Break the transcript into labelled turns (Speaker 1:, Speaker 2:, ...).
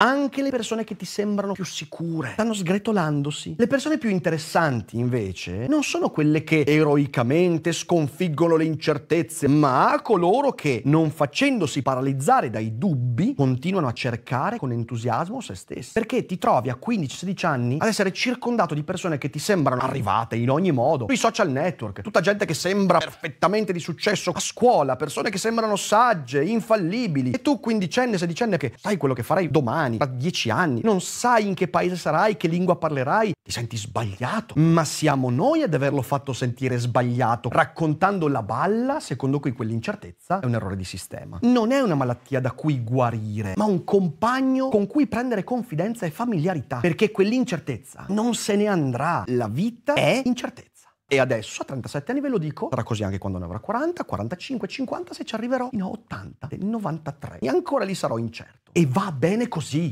Speaker 1: Anche le persone che ti sembrano più sicure. Stanno sgretolandosi. Le persone più interessanti, invece, non sono quelle che eroicamente sconfiggono le incertezze, ma coloro che, non facendosi paralizzare dai dubbi, continuano a cercare con entusiasmo se stessi. Perché ti trovi a 15-16 anni ad essere circondato di persone che ti sembrano arrivate in ogni modo, sui social network, tutta gente che sembra perfettamente di successo. A scuola, persone che sembrano sagge, infallibili, e tu quindicenne, sedicenne che sai quello che farai domani anni, tra dieci anni, non sai in che paese sarai, che lingua parlerai, ti senti sbagliato. Ma siamo noi ad averlo fatto sentire sbagliato, raccontando la balla secondo cui quell'incertezza è un errore di sistema. Non è una malattia da cui guarire, ma un compagno con cui prendere confidenza e familiarità, perché quell'incertezza non se ne andrà. La vita è incertezza. E adesso, a 37 anni, ve lo dico, sarà così anche quando ne avrò 40, 45, 50, se ci arriverò in 80, 93. E ancora lì sarò incerto. E va bene così.